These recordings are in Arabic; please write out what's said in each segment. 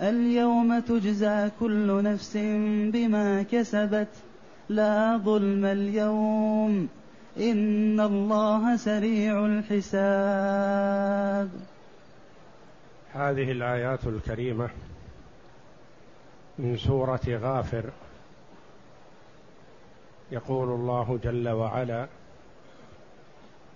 اليوم تجزى كل نفس بما كسبت. لا ظلم اليوم. إن الله سريع الحساب. هذه الآيات الكريمة من سورة غافر. يقول الله جل وعلا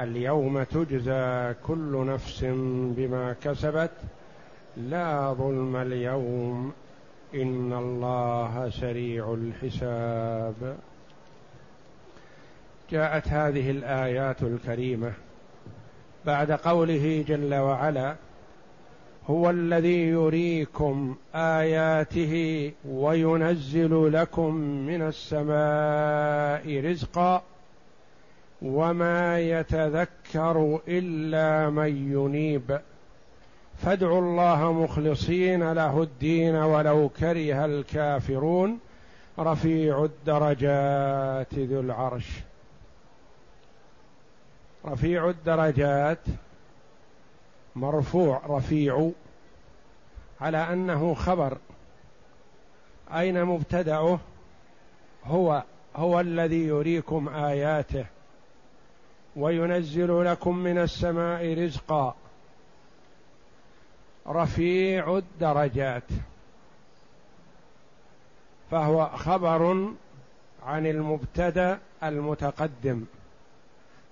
اليوم تجزى كل نفس بما كسبت. لا ظلم اليوم. إن الله سريع الحساب. جاءت هذه الآيات الكريمة بعد قوله جل وعلا هو الذي يريكم آياته وينزل لكم من السماء رزقا وما يتذكر إلا من ينيب. فادعوا الله مخلصين له الدين ولو كره الكافرون. رفيع الدرجات ذو العرش. رفيع الدرجات مرفوع رفيع على أنه خبر. أين مبتدأه؟ هو هو الذي يريكم آياته. وينزل لكم من السماء رزقا رفيع الدرجات. فهو خبر عن المبتدأ المتقدم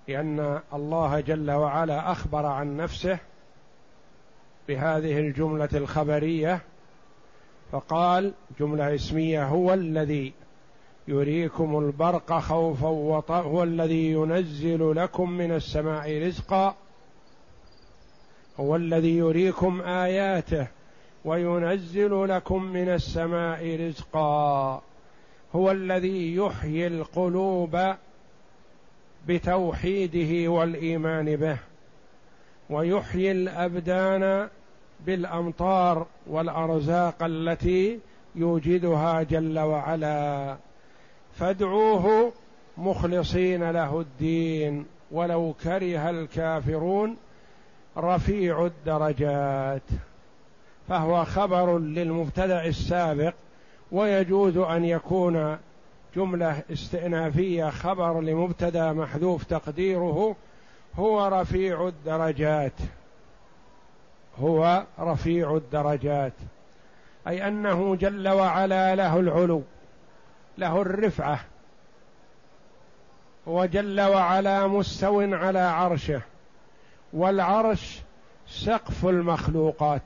لأن الله جل وعلا أخبر عن نفسه بهذه الجملة الخبرية فقال جملة اسمية هو الذي يريكم البرق خوفا وطمعا هو الذي ينزل لكم من السماء رزقا هو الذي يريكم آياته وينزل لكم من السماء رزقا هو الذي يحيي القلوب بتوحيده والإيمان به ويحيي الأبدان بالأمطار والأرزاق التي يوجدها جل وعلا. فادعوه مخلصين له الدين ولو كره الكافرون رفيع الدرجات. فهو خبر للمبتدا السابق ويجوز أن يكون جملة استئنافية خبر لمبتدأ محذوف تقديره هو رفيع الدرجات. هو رفيع الدرجات. أي أنه جل وعلا له العلو. له الرفعة. هو جل وعلا مستو على عرشه. والعرش سقف المخلوقات.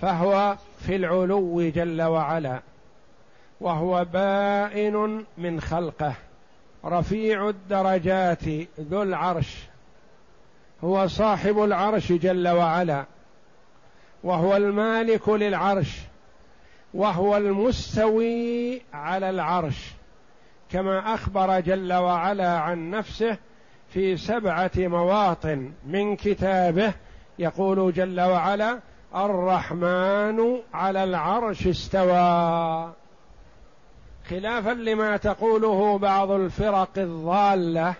فهو في العلو جل وعلا. وهو بائن من خلقه. رفيع الدرجات ذو العرش. هو صاحب العرش جل وعلا. وهو المالك للعرش. وهو المستوي على العرش كما أخبر جل وعلا عن نفسه في سبعة مواطن من كتابه يقول جل وعلا الرحمن على العرش استوى. خلافا لما تقوله بعض الفرق الضالة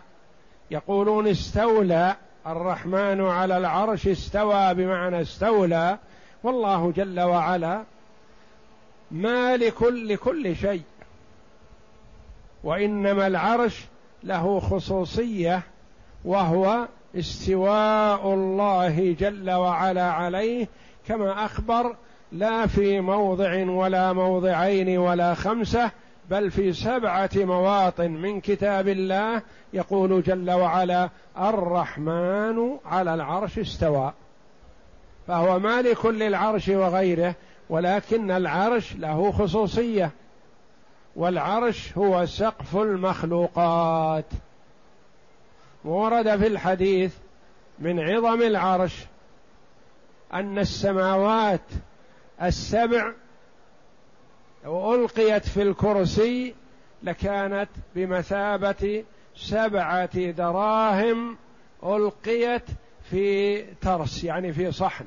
يقولون استولى الرحمن على العرش استوى بمعنى استولى والله جل وعلا مالك لكل شيء. وإنما العرش له خصوصية وهو استواء الله جل وعلا عليه كما أخبر لا في موضع ولا موضعين ولا خمسة بل في سبعة مواطن من كتاب الله يقول جل وعلا الرحمن على العرش استوى. فهو مالك للعرش وغيره ولكن العرش له خصوصية. والعرش هو سقف المخلوقات. ورد في الحديث من عظم العرش أن السماوات السبع لو ألقيت في الكرسي لكانت بمثابة سبعة دراهم ألقيت في ترس يعني في صحن.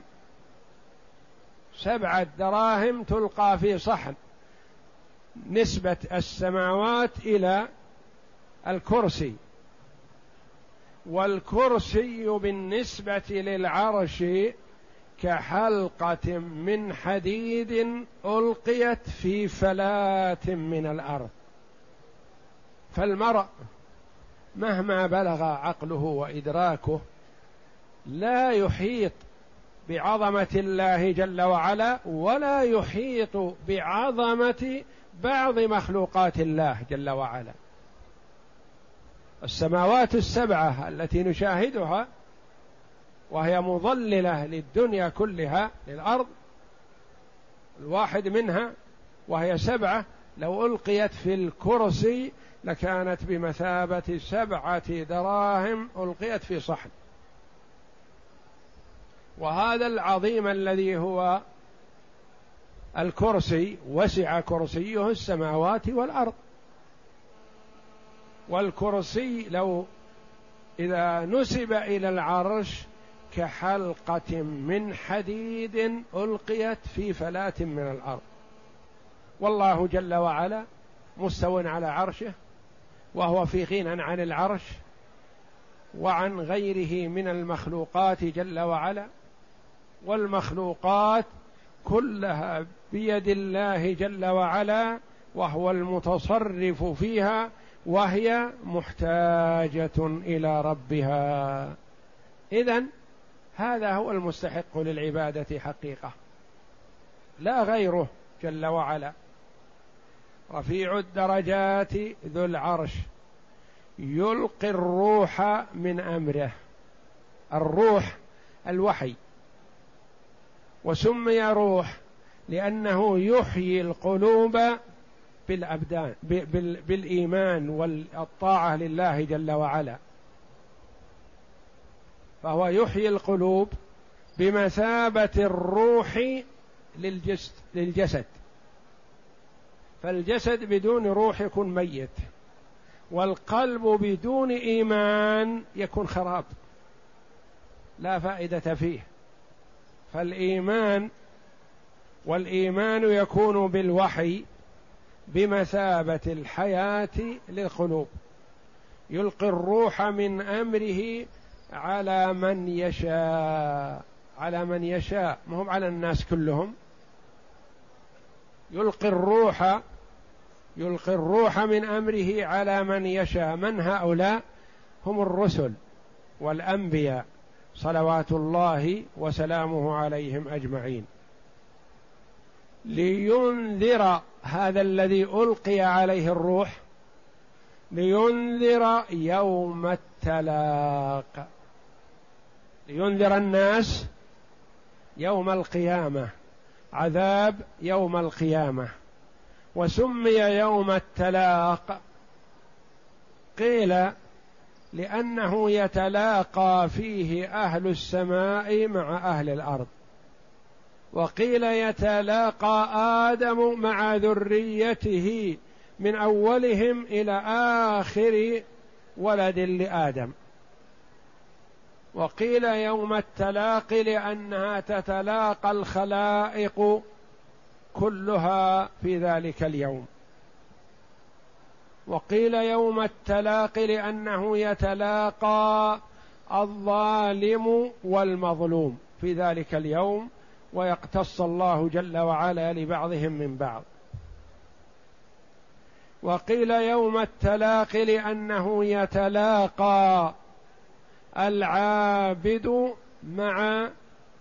سبعة دراهم تلقى في صحن. نسبة السماوات إلى الكرسي. والكرسي بالنسبة للعرش كحلقة من حديد ألقيت في فلاه من الأرض. فالمرء مهما بلغ عقله وإدراكه لا يحيط بعظمة الله جل وعلا ولا يحيط بعظمة بعض مخلوقات الله جل وعلا. السماوات السبعة التي نشاهدها وهي مظللة للدنيا كلها للأرض الواحد منها وهي سبعة. لو ألقيت في الكرسي لكانت بمثابة سبعة دراهم ألقيت في صحن. وهذا العظيم الذي هو الكرسي وسع كرسيه السماوات والأرض. والكرسي لو إذا نسب إلى العرش كحلقة من حديد ألقيت في فلاة من الأرض. والله جل وعلا مستو على عرشه وهو في غنى عن العرش وعن غيره من المخلوقات جل وعلا. والمخلوقات كلها بيد الله جل وعلا وهو المتصرف فيها وهي محتاجة إلى ربها. إذا هذا هو المستحق للعبادة حقيقة. لا غيره جل وعلا. رفيع الدرجات ذو العرش يلقي الروح من أمره. الروح الوحي. وسمي روح لأنه يحيي القلوب بالأبدان بالإيمان والطاعة لله جل وعلا. فهو يحيي القلوب بمثابة الروح للجسد للجسد. فالجسد بدون روح يكون ميت والقلب بدون إيمان يكون خراب. لا فائدة فيه. فالإيمان والإيمان يكون بالوحي بمثابة الحياة للقلوب. يلقي الروح من أمره على من يشاء على من يشاء. ما هم على الناس كلهم. يلقي الروح يلقي الروح من أمره على من يشاء. من هؤلاء؟ هم الرسل والأنبياء. صلوات الله وسلامه عليهم أجمعين. لينذر هذا الذي ألقي عليه الروح لينذر يوم التلاق. لينذر الناس يوم القيامة عذاب يوم القيامة. وسمي يوم التلاق قيل لأنه يتلاقى فيه أهل السماء مع أهل الأرض. وقيل يتلاقى آدم مع ذريته من أولهم إلى آخر ولد لآدم. وقيل يوم التلاقي لأنها تتلاقى الخلائق كلها في ذلك اليوم. وقيل يوم التلاقي لأنه يتلاقى الظالم والمظلوم في ذلك اليوم ويقتص الله جل وعلا لبعضهم من بعض. وقيل يوم التلاق لأنه يتلاقى العابد مع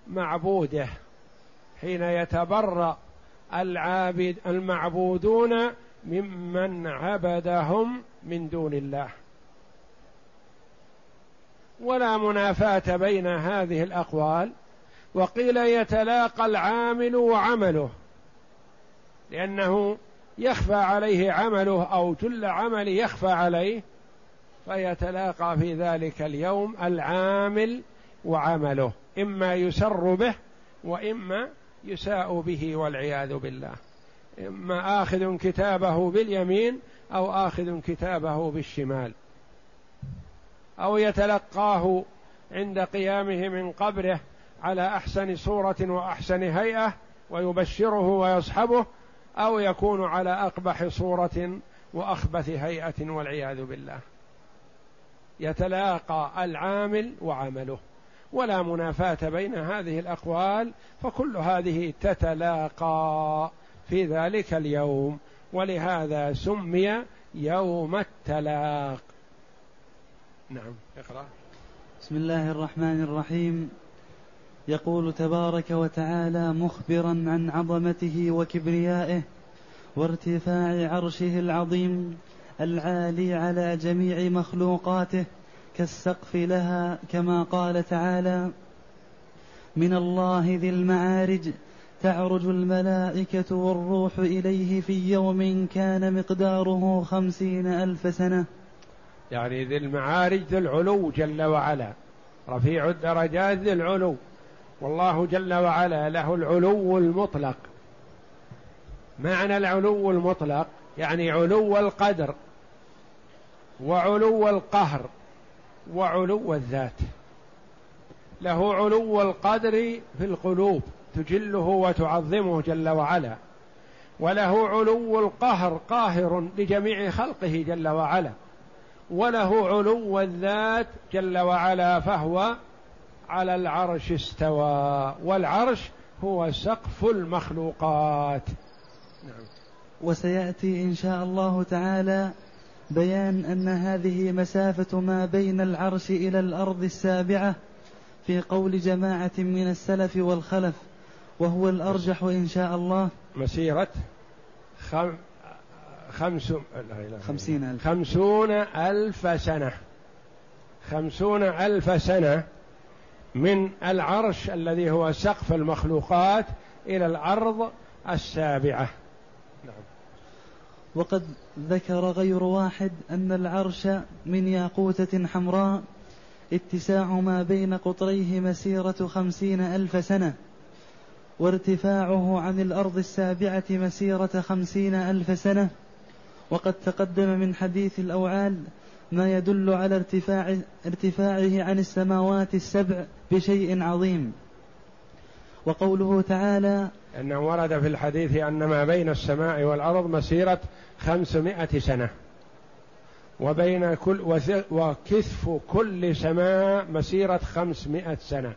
معبوده حين يتبرأ العابد المعبودون ممن عبدهم من دون الله. ولا منافاة بين هذه الأقوال وقيل يتلاقى العامل وعمله لأنه يخفى عليه عمله أو جل عمل يخفى عليه فيتلاقى في ذلك اليوم العامل وعمله إما يسر به وإما يساء به والعياذ بالله. إما آخذ كتابه باليمين أو آخذ كتابه بالشمال. أو يتلقاه عند قيامه من قبره على أحسن صورة وأحسن هيئة ويبشره ويصحبه أو يكون على أقبح صورة وأخبث هيئة والعياذ بالله. يتلاقى العامل وعمله. ولا منافاة بين هذه الأقوال فكل هذه تتلاقى. في ذلك اليوم ولهذا سمي يوم التلاق. نعم. اقرأ. بسم الله الرحمن الرحيم. يقول تبارك وتعالى مخبرا عن عظمته وكبريائه وارتفاع عرشه العظيم العالي على جميع مخلوقاته كالسقف لها كما قال تعالى من الله ذي المعارج تعرج الملائكة والروح إليه في يوم كان مقداره خمسين ألف سنة. يعني ذي المعارج ذي العلو جل وعلا. رفيع الدرجات ذي العلو. والله جل وعلا له العلو المطلق. معنى العلو المطلق يعني علو القدر وعلو القهر وعلو الذات. له علو القدر في القلوب. تجله وتعظمه جل وعلا. وله علو القهر قاهر لجميع خلقه جل وعلا. وله علو الذات جل وعلا فهو على العرش استوى. والعرش هو سقف المخلوقات. نعم. وسيأتي إن شاء الله تعالى بيان أن هذه مسافة ما بين العرش إلى الأرض السابعة في قول جماعة من السلف والخلف. وهو الأرجح إن شاء الله. مسيرة خم خمس خمسين ألف. خمسون ألف سنة. خمسون ألف سنة من العرش الذي هو سقف المخلوقات إلى الأرض السابعة. نعم. وقد ذكر غير واحد أن العرش من ياقوتة حمراء اتساع ما بين قطريه مسيرة خمسين ألف سنة. وارتفاعه عن الأرض السابعة مسيرة خمسين ألف سنة. وقد تقدم من حديث الأوعال ما يدل على ارتفاع ارتفاعه عن السماوات السبع بشيء عظيم. وقوله تعالى أنه ورد في الحديث أن ما بين السماء والأرض مسيرة خمسمائة سنة. وبين كل وكثف كل سماء مسيرة خمسمائة سنة.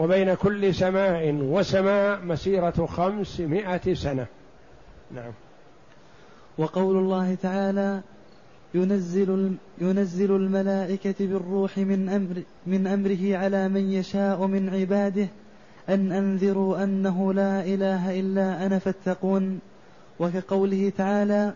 وبين كل سماء وسماء مسيرة خمسمائة سنة. نعم. وقول الله تعالى ينزل ينزل الملائكة بالروح من أمر من أمره على من يشاء من عباده أن أنذروا أنه لا إله إلا أنا فاتقون. وكقوله تعالى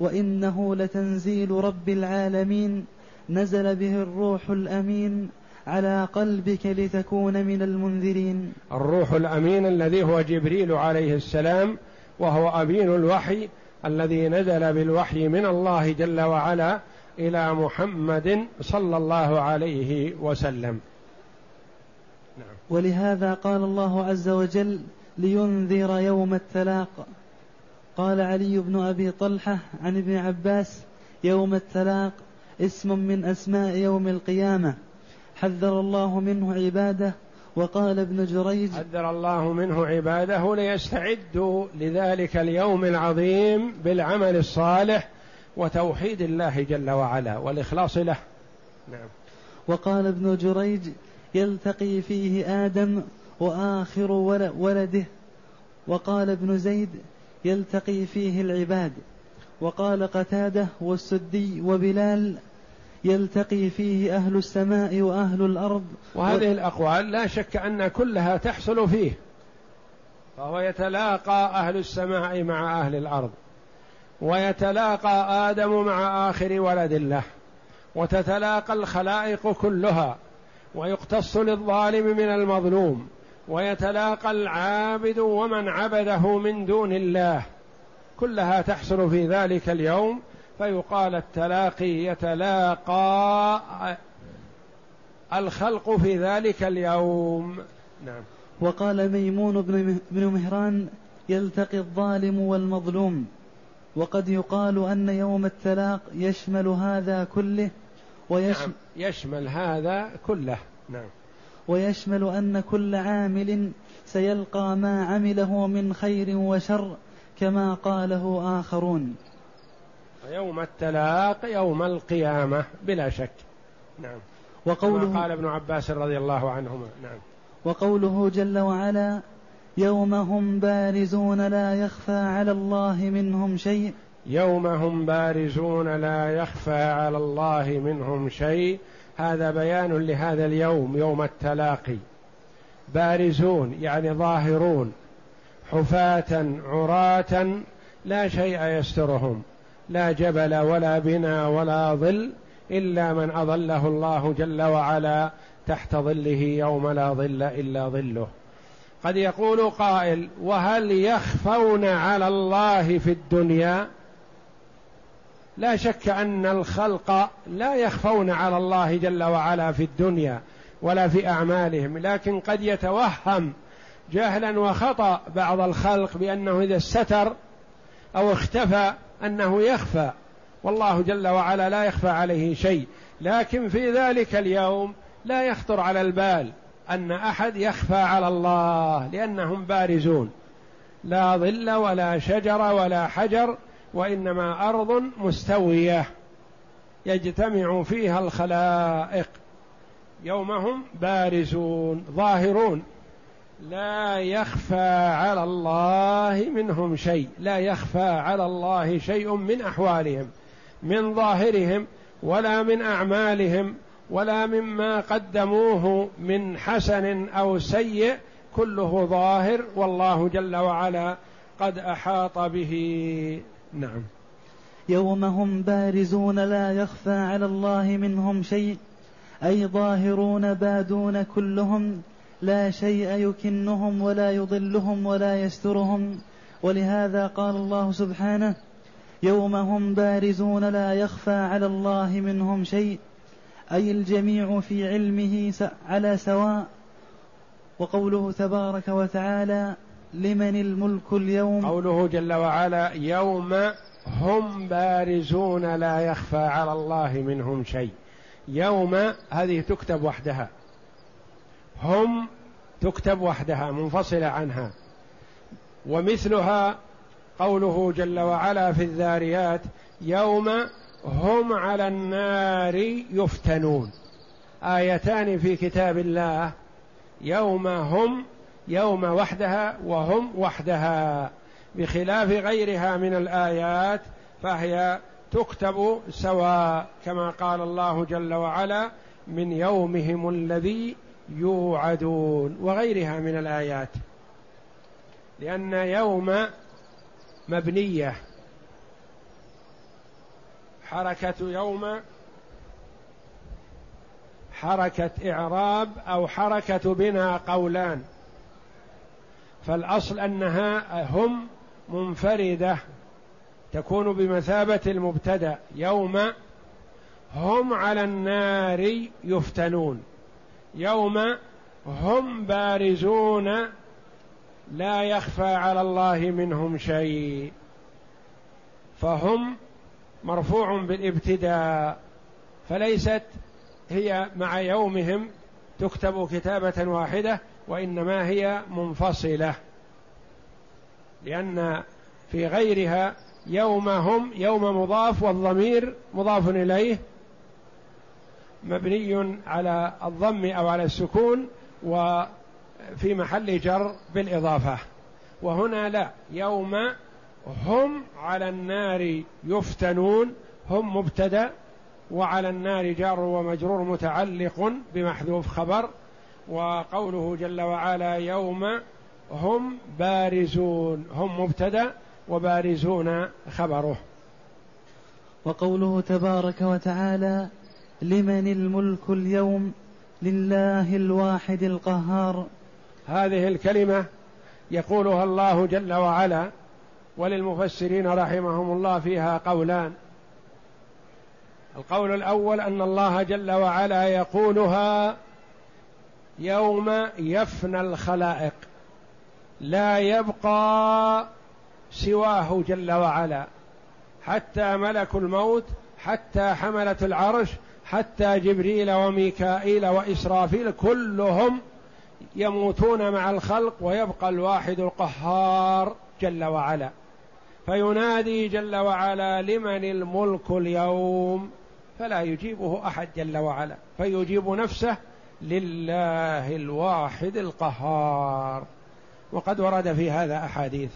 وإنه لتنزيل رب العالمين نزل به الروح الأمين. على قلبك لتكون من المنذرين. الروح الأمين الذي هو جبريل عليه السلام وهو أمين الوحي الذي نزل بالوحي من الله جل وعلا إلى محمد صلى الله عليه وسلم. نعم. ولهذا قال الله عز وجل لينذر يوم التلاق. قال علي بن أبي طلحة عن ابن عباس يوم التلاق اسم من أسماء يوم القيامة. حذر الله منه عباده وقال ابن جريج حذر الله منه عباده ليستعدوا لذلك اليوم العظيم بالعمل الصالح وتوحيد الله جل وعلا والإخلاص له. نعم. وقال ابن جريج يلتقي فيه آدم وآخر ولده. وقال ابن زيد يلتقي فيه العباد. وقال قتادة والسدي وبلال يلتقي فيه أهل السماء وأهل الأرض. وهذه و... الأقوال لا شك أن كلها تحصل فيه. فهو يتلاقى أهل السماء مع أهل الأرض. ويتلاقى آدم مع آخر ولد له. وتتلاقى الخلائق كلها. ويقتص للظالم من المظلوم. ويتلاقى العابد ومن عبده من دون الله. كلها تحصل في ذلك اليوم فيقال التلاقي يتلاقى الخلق في ذلك اليوم. نعم. وقال ميمون بن مهران يلتقي الظالم والمظلوم وقد يقال أن يوم التلاق يشمل هذا كله ويشمل نعم. يشمل هذا كله. نعم. ويشمل أن كل عامل سيلقى ما عمله من خير وشر كما قاله آخرون. يوم التلاق يوم القيامة بلا شك. نعم. وقوله قال ابن عباس رضي الله عنهما. نعم. وقوله جل وعلا يوم هم بارزون لا يخفى على الله منهم شيء. يوم هم بارزون لا يخفى على الله منهم شيء. هذا بيان لهذا اليوم يوم التلاقي بارزون يعني ظاهرون. حفاة عراة لا شيء يسترهم. لا جبل ولا بنا ولا ظل إلا من أظله الله جل وعلا تحت ظله يوم لا ظل إلا ظله. قد يقول قائل وهل يخفون على الله في الدنيا؟ لا شك أن الخلق لا يخفون على الله جل وعلا في الدنيا ولا في أعمالهم لكن قد يتوهم جهلا وخطأ بعض الخلق بأنه إذا استتر أو اختفى أنه يخفى. والله جل وعلا لا يخفى عليه شيء. لكن في ذلك اليوم لا يخطر على البال أن أحد يخفى على الله لأنهم بارزون. لا ظل ولا شجر ولا حجر وإنما أرض مستوية يجتمع فيها الخلائق. يوم هم بارزون ظاهرون. لا يخفى على الله منهم شيء. لا يخفى على الله شيء من أحوالهم من ظاهرهم ولا من أعمالهم ولا مما قدموه من حسن أو سيء. كله ظاهر والله جل وعلا قد أحاط به. نعم. يوم هم بارزون لا يخفى على الله منهم شيء أي ظاهرون بادون كلهم لا شيء يكنهم ولا يظلهم ولا يسترهم. ولهذا قال الله سبحانه يوم هم بارزون لا يخفى على الله منهم شيء. أي الجميع في علمه على سواء. وقوله تبارك وتعالى لمن الملك اليوم. قوله جل وعلا يوم هم بارزون لا يخفى على الله منهم شيء. يوم هذه تكتب وحدها. هم تكتب وحدها منفصلة عنها. ومثلها قوله جل وعلا في الذاريات يوم هم على النار يفتنون. آيتان في كتاب الله يوم هم يوم وحدها وهم وحدها. بخلاف غيرها من الآيات فهي تكتب سواء كما قال الله جل وعلا من يومهم الذي يوعدون وغيرها من الآيات. لأن يوم مبنية. حركة يوم حركة إعراب أو حركة بنا قولان. فالأصل أنها هم منفردة. تكون بمثابة المبتدأ. يوم هم على النار يفتنون. يوم هم بارزون لا يخفى على الله منهم شيء فهم مرفوع بالابتداء فليست هي مع يومهم تكتب كتابة واحدة وإنما هي منفصلة لأن في غيرها يوم هم يوم مضاف والضمير مضاف إليه مبني على الضم أو على السكون وفي محل جر بالإضافة. وهنا لا يوم هم على النار يفتنون هم مبتدأ وعلى النار جار ومجرور متعلق بمحذوف خبر. وقوله جل وعلا يوم هم بارزون هم مبتدأ وبارزون خبره. وقوله تبارك وتعالى لمن الملك اليوم لله الواحد القهار. هذه الكلمة يقولها الله جل وعلا وللمفسرين رحمهم الله فيها قولان. القول الأول أن الله جل وعلا يقولها يوم يفنى الخلائق لا يبقى سواه جل وعلا. حتى ملك الموت حتى حملة العرش حتى جبريل وميكائيل وإسرافيل كلهم يموتون مع الخلق ويبقى الواحد القهار جل وعلا. فينادي جل وعلا لمن الملك اليوم؟ فلا يجيبه أحد جل وعلا فيجيب نفسه لله الواحد القهار. وقد ورد في هذا أحاديث.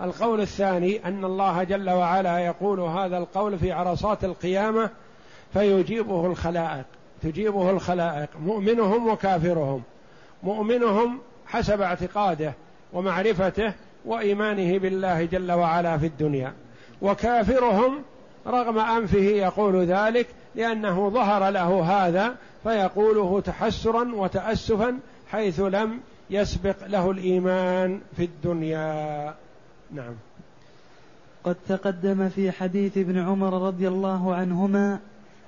القول الثاني أن الله جل وعلا يقول هذا القول في عرصات القيامة فيجيبه الخلائق تجيبه الخلائق مؤمنهم وكافرهم مؤمنهم حسب اعتقاده ومعرفته وإيمانه بالله جل وعلا في الدنيا وكافرهم رغم أنفه يقول ذلك لأنه ظهر له هذا فيقوله تحسرا وتاسفا حيث لم يسبق له الإيمان في الدنيا. نعم. قد تقدم في حديث ابن عمر رضي الله عنهما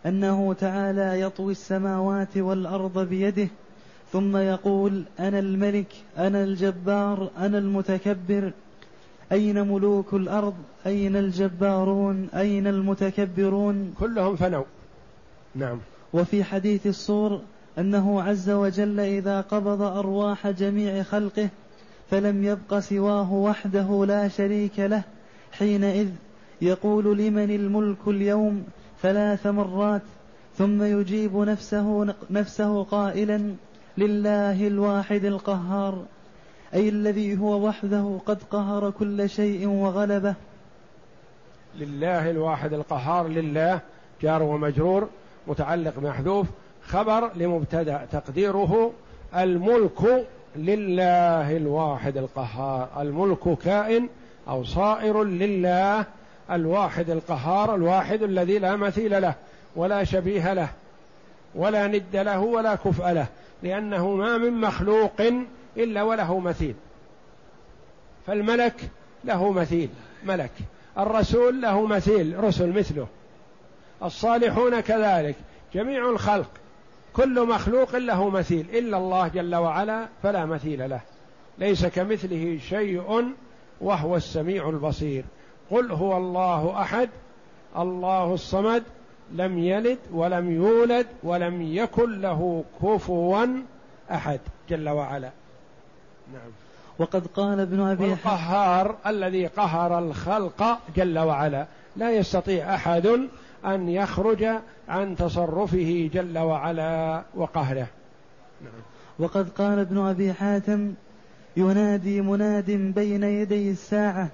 أنه تعالى يطوي السماوات والأرض بيده ثم يقول أنا الملك أنا الجبار أنا المتكبر. أين ملوك الأرض؟ أين الجبارون؟ أين المتكبرون؟ كلهم فنوا. نعم. وفي حديث الصور أنه عز وجل إذا قبض أرواح جميع خلقه فلم يبق سواه وحده لا شريك له حينئذ يقول لمن الملك اليوم؟ ثلاث مرات ثم يجيب نفسه نفسه قائلا لله الواحد القهار أي الذي هو وحده قد قهر كل شيء وغلبه. لله الواحد القهار لله جار ومجرور متعلق محذوف خبر لمبتدأ تقديره الملك لله الواحد القهار. الملك كائن أو صائر لله الواحد القهار الواحد الذي لا مثيل له ولا شبيه له ولا ند له ولا كفء له لأنه ما من مخلوق إلا وله مثيل. فالملك له مثيل ملك. الرسول له مثيل رسل مثله. الصالحون كذلك جميع الخلق كل مخلوق له مثيل إلا الله جل وعلا فلا مثيل له. ليس كمثله شيء وهو السميع البصير. قل هو الله أحد الله الصمد لم يلد ولم يولد ولم يكن له كفوا أحد جل وعلا. نعم. وقد قال ابن أبي القهار الذي قهر الخلق جل وعلا لا يستطيع أحد أن يخرج عن تصرفه جل وعلا وقهره. نعم. وقد قال ابن أبي حاتم ينادي مناد بين يدي الساعة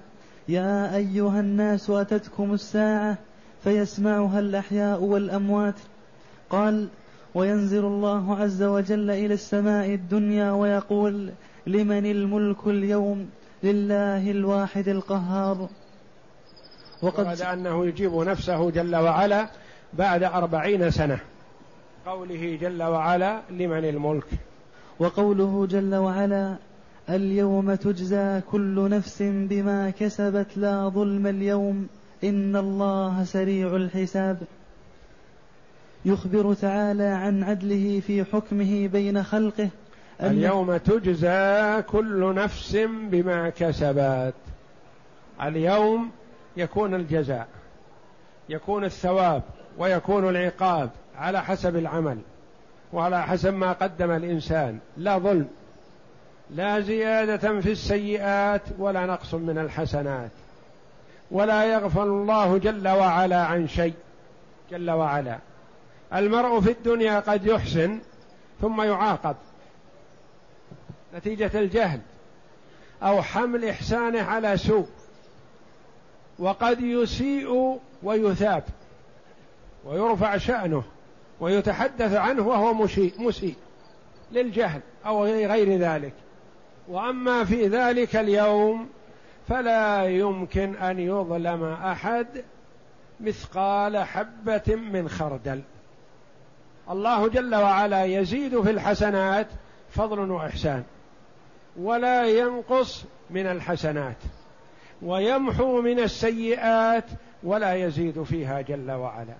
يا أيها الناس أتتكم الساعة فيسمعها الأحياء والأموات. قال وينزل الله عز وجل إلى السماء الدنيا ويقول لمن الملك اليوم لله الواحد القهار. وقد أنه يجيب نفسه جل وعلا بعد أربعين سنة. قوله جل وعلا لمن الملك. وقوله جل وعلا اليوم تجزى كل نفس بما كسبت لا ظلم اليوم إن الله سريع الحساب. يخبر تعالى عن عدله في حكمه بين خلقه اليوم تجزى كل نفس بما كسبت. اليوم يكون الجزاء يكون الثواب ويكون العقاب على حسب العمل وعلى حسب ما قدم الإنسان. لا ظلم. لا زيادة في السيئات ولا نقص من الحسنات. ولا يغفل الله جل وعلا عن شيء. جل وعلا. المرء في الدنيا قد يحسن ثم يعاقب. نتيجة الجهل. أو حمل إحسانه على سوء. وقد يسيء ويثاب. ويرفع شأنه. ويتحدث عنه وهو مسيء. للجهل أو غير ذلك. وأما في ذلك اليوم فلا يمكن أن يظلم أحد مثقال حبة من خردل. الله جل وعلا يزيد في الحسنات فضل وإحسان ولا ينقص من الحسنات ويمحو من السيئات ولا يزيد فيها جل وعلا.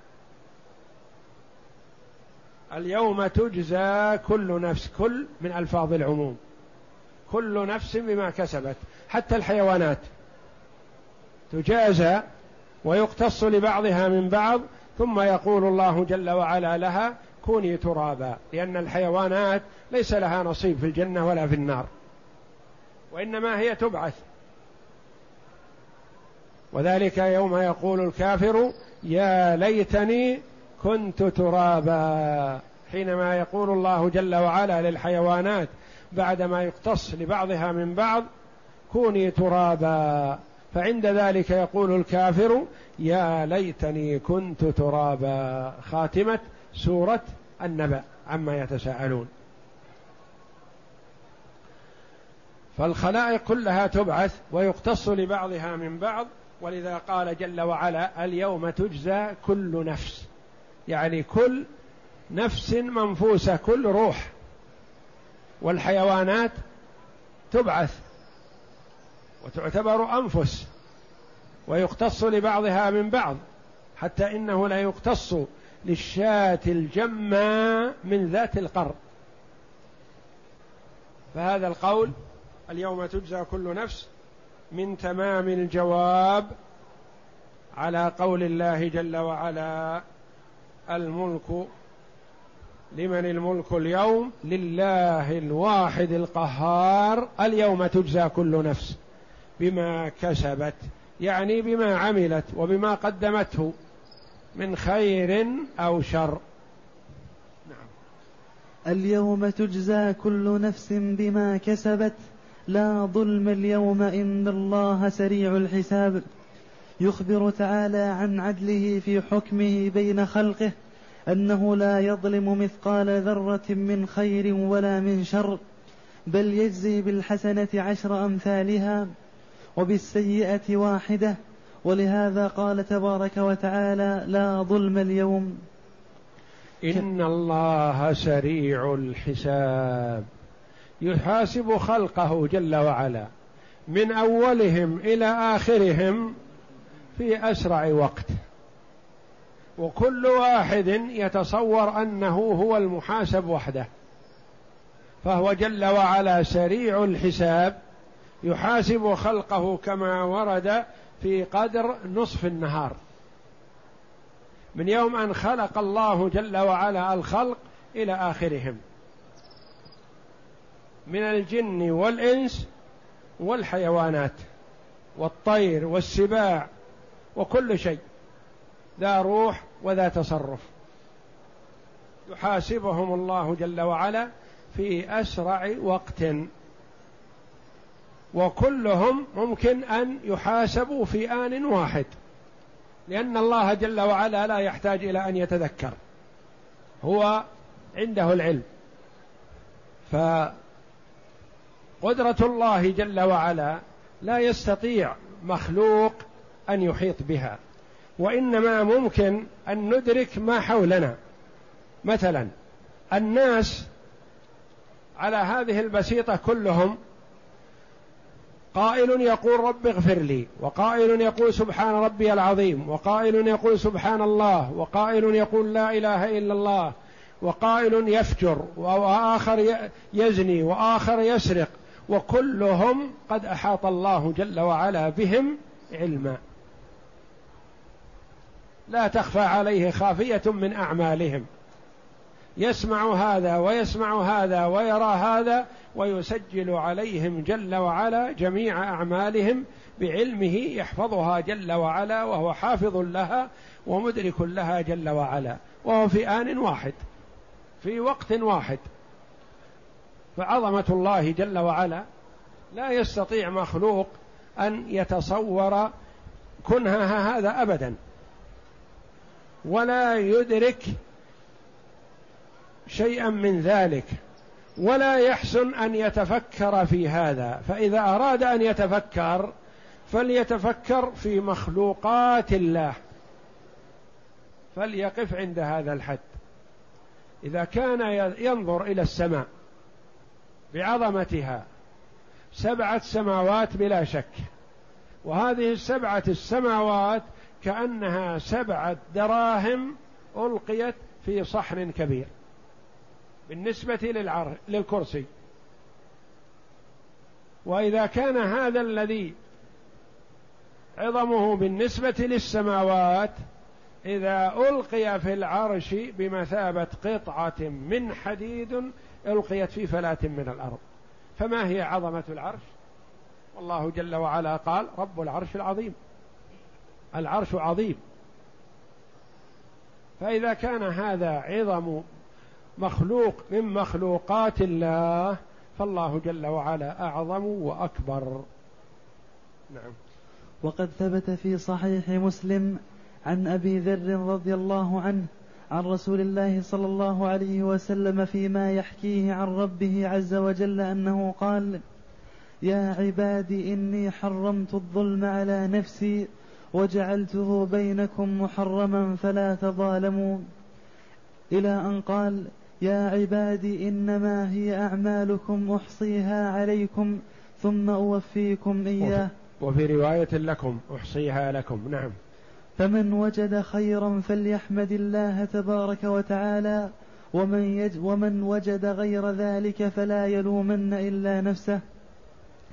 اليوم تجزى كل نفس كل من ألفاظ العموم. كل نفس بما كسبت حتى الحيوانات. تجازى ويقتص لبعضها من بعض ثم يقول الله جل وعلا لها كوني ترابا. لأن الحيوانات ليس لها نصيب في الجنة ولا في النار. وإنما هي تبعث. وذلك يوم يقول الكافر يا ليتني كنت ترابا. حينما يقول الله جل وعلا للحيوانات بعدما يقتص لبعضها من بعض كوني ترابا. فعند ذلك يقول الكافر يا ليتني كنت ترابا. خاتمة سورة النبأ عما يتساءلون. فالخلائق كلها تبعث ويقتص لبعضها من بعض. ولذا قال جل وعلا اليوم تجزى كل نفس. يعني كل نفس منفوسة كل روح. والحيوانات تبعث وتعتبر أنفس ويقتص لبعضها من بعض حتى إنه لا يقتص للشاة الجمة من ذات القر فهذا القول اليوم تجزى كل نفس من تمام الجواب على قول الله جل وعلا الملك لمن الملك اليوم؟ لله الواحد القهار. اليوم تجزى كل نفس بما كسبت يعني بما عملت وبما قدمته من خير أو شر. نعم. اليوم تجزى كل نفس بما كسبت. لا ظلم اليوم إن الله سريع الحساب. يخبر تعالى عن عدله في حكمه بين خلقه. أنه لا يظلم مثقال ذرة من خير ولا من شر بل يجزي بالحسنة عشر أمثالها وبالسيئة واحدة. ولهذا قال تبارك وتعالى لا ظلم اليوم. إن الله سريع الحساب. يحاسب خلقه جل وعلا من أولهم إلى آخرهم في أسرع وقت. وكل واحد يتصور أنه هو المحاسب وحده. فهو جل وعلا سريع الحساب يحاسب خلقه كما ورد في قدر نصف النهار. من يوم أن خلق الله جل وعلا الخلق إلى آخرهم. من الجن والإنس والحيوانات والطير والسباع وكل شيء. ذا روح وذا تصرف. يحاسبهم الله جل وعلا في أسرع وقت. وكلهم ممكن أن يحاسبوا في آن واحد. لأن الله جل وعلا لا يحتاج إلى أن يتذكر. هو عنده العلم. فقدرة الله جل وعلا لا يستطيع مخلوق أن يحيط بها. وإنما ممكن أن ندرك ما حولنا. مثلا الناس على هذه البسيطة كلهم قائل يقول رب اغفر لي وقائل يقول سبحان ربي العظيم وقائل يقول سبحان الله وقائل يقول لا إله إلا الله وقائل يفجر وآخر يزني وآخر يسرق وكلهم قد أحاط الله جل وعلا بهم علما. لا تخفى عليه خافية من أعمالهم. يسمع هذا ويسمع هذا ويرى هذا ويسجل عليهم جل وعلا جميع أعمالهم بعلمه يحفظها جل وعلا وهو حافظ لها ومدرك لها جل وعلا وهو في آن واحد في وقت واحد. فعظمة الله جل وعلا لا يستطيع مخلوق أن يتصور كنهها هذا ابدا. ولا يدرك شيئا من ذلك ولا يحسن أن يتفكر في هذا. فإذا أراد أن يتفكر فليتفكر في مخلوقات الله. فليقف عند هذا الحد. إذا كان ينظر إلى السماء بعظمتها سبعة سماوات بلا شك. وهذه السبعة السماوات كأنها سبعة دراهم ألقيت في صحن كبير. بالنسبة للعر... للكرسي. وإذا كان هذا الذي عظمه بالنسبة للسماوات إذا ألقي في العرش بمثابة قطعة من حديد ألقيت في فلاة من الأرض. فما هي عظمة العرش؟ والله جل وعلا قال رب العرش العظيم. العرش عظيم. فإذا كان هذا عظم مخلوق من مخلوقات الله فالله جل وعلا أعظم وأكبر. نعم. وقد ثبت في صحيح مسلم عن أبي ذر رضي الله عنه عن رسول الله صلى الله عليه وسلم فيما يحكيه عن ربه عز وجل أنه قال يا عبادي إني حرمت الظلم على نفسي وجعلته بينكم محرما فلا تظالموا. إلى أن قال يا عبادي إنما هي أعمالكم أحصيها عليكم ثم أوفيكم إياه. وفي رواية لكم أحصيها لكم. نعم. فمن وجد خيرا فليحمد الله تبارك وتعالى ومن, يج ومن وجد غير ذلك فلا يلومن إلا نفسه.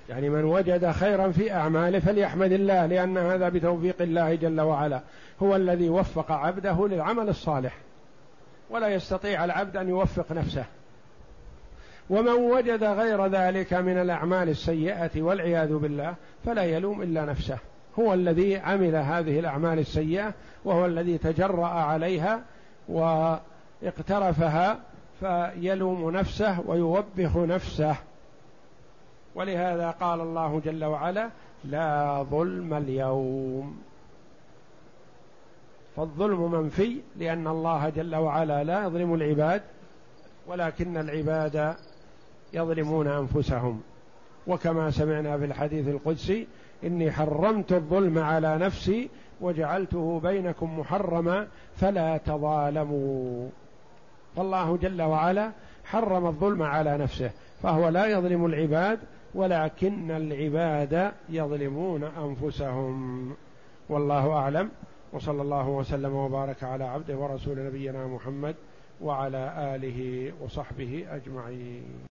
يعني من وجد خيرا في أعماله فليحمد الله لأن هذا بتوفيق الله جل وعلا. هو الذي وفق عبده للعمل الصالح. ولا يستطيع العبد أن يوفق نفسه. ومن وجد غير ذلك من الأعمال السيئة والعياذ بالله فلا يلوم إلا نفسه. هو الذي عمل هذه الأعمال السيئة وهو الذي تجرأ عليها واقترفها فيلوم نفسه ويوبخ نفسه. ولهذا قال الله جل وعلا لا ظلم اليوم. فالظلم منفي لأن الله جل وعلا لا يظلم العباد ولكن العباد يظلمون أنفسهم. وكما سمعنا في الحديث القدسي إني حرمت الظلم على نفسي وجعلته بينكم محرما فلا تظالموا. فالله جل وعلا حرم الظلم على نفسه فهو لا يظلم العباد ولكن العباد يظلمون أنفسهم. والله أعلم. وصلى الله وسلم وبارك على عبده ورسول نبينا محمد وعلى آله وصحبه أجمعين.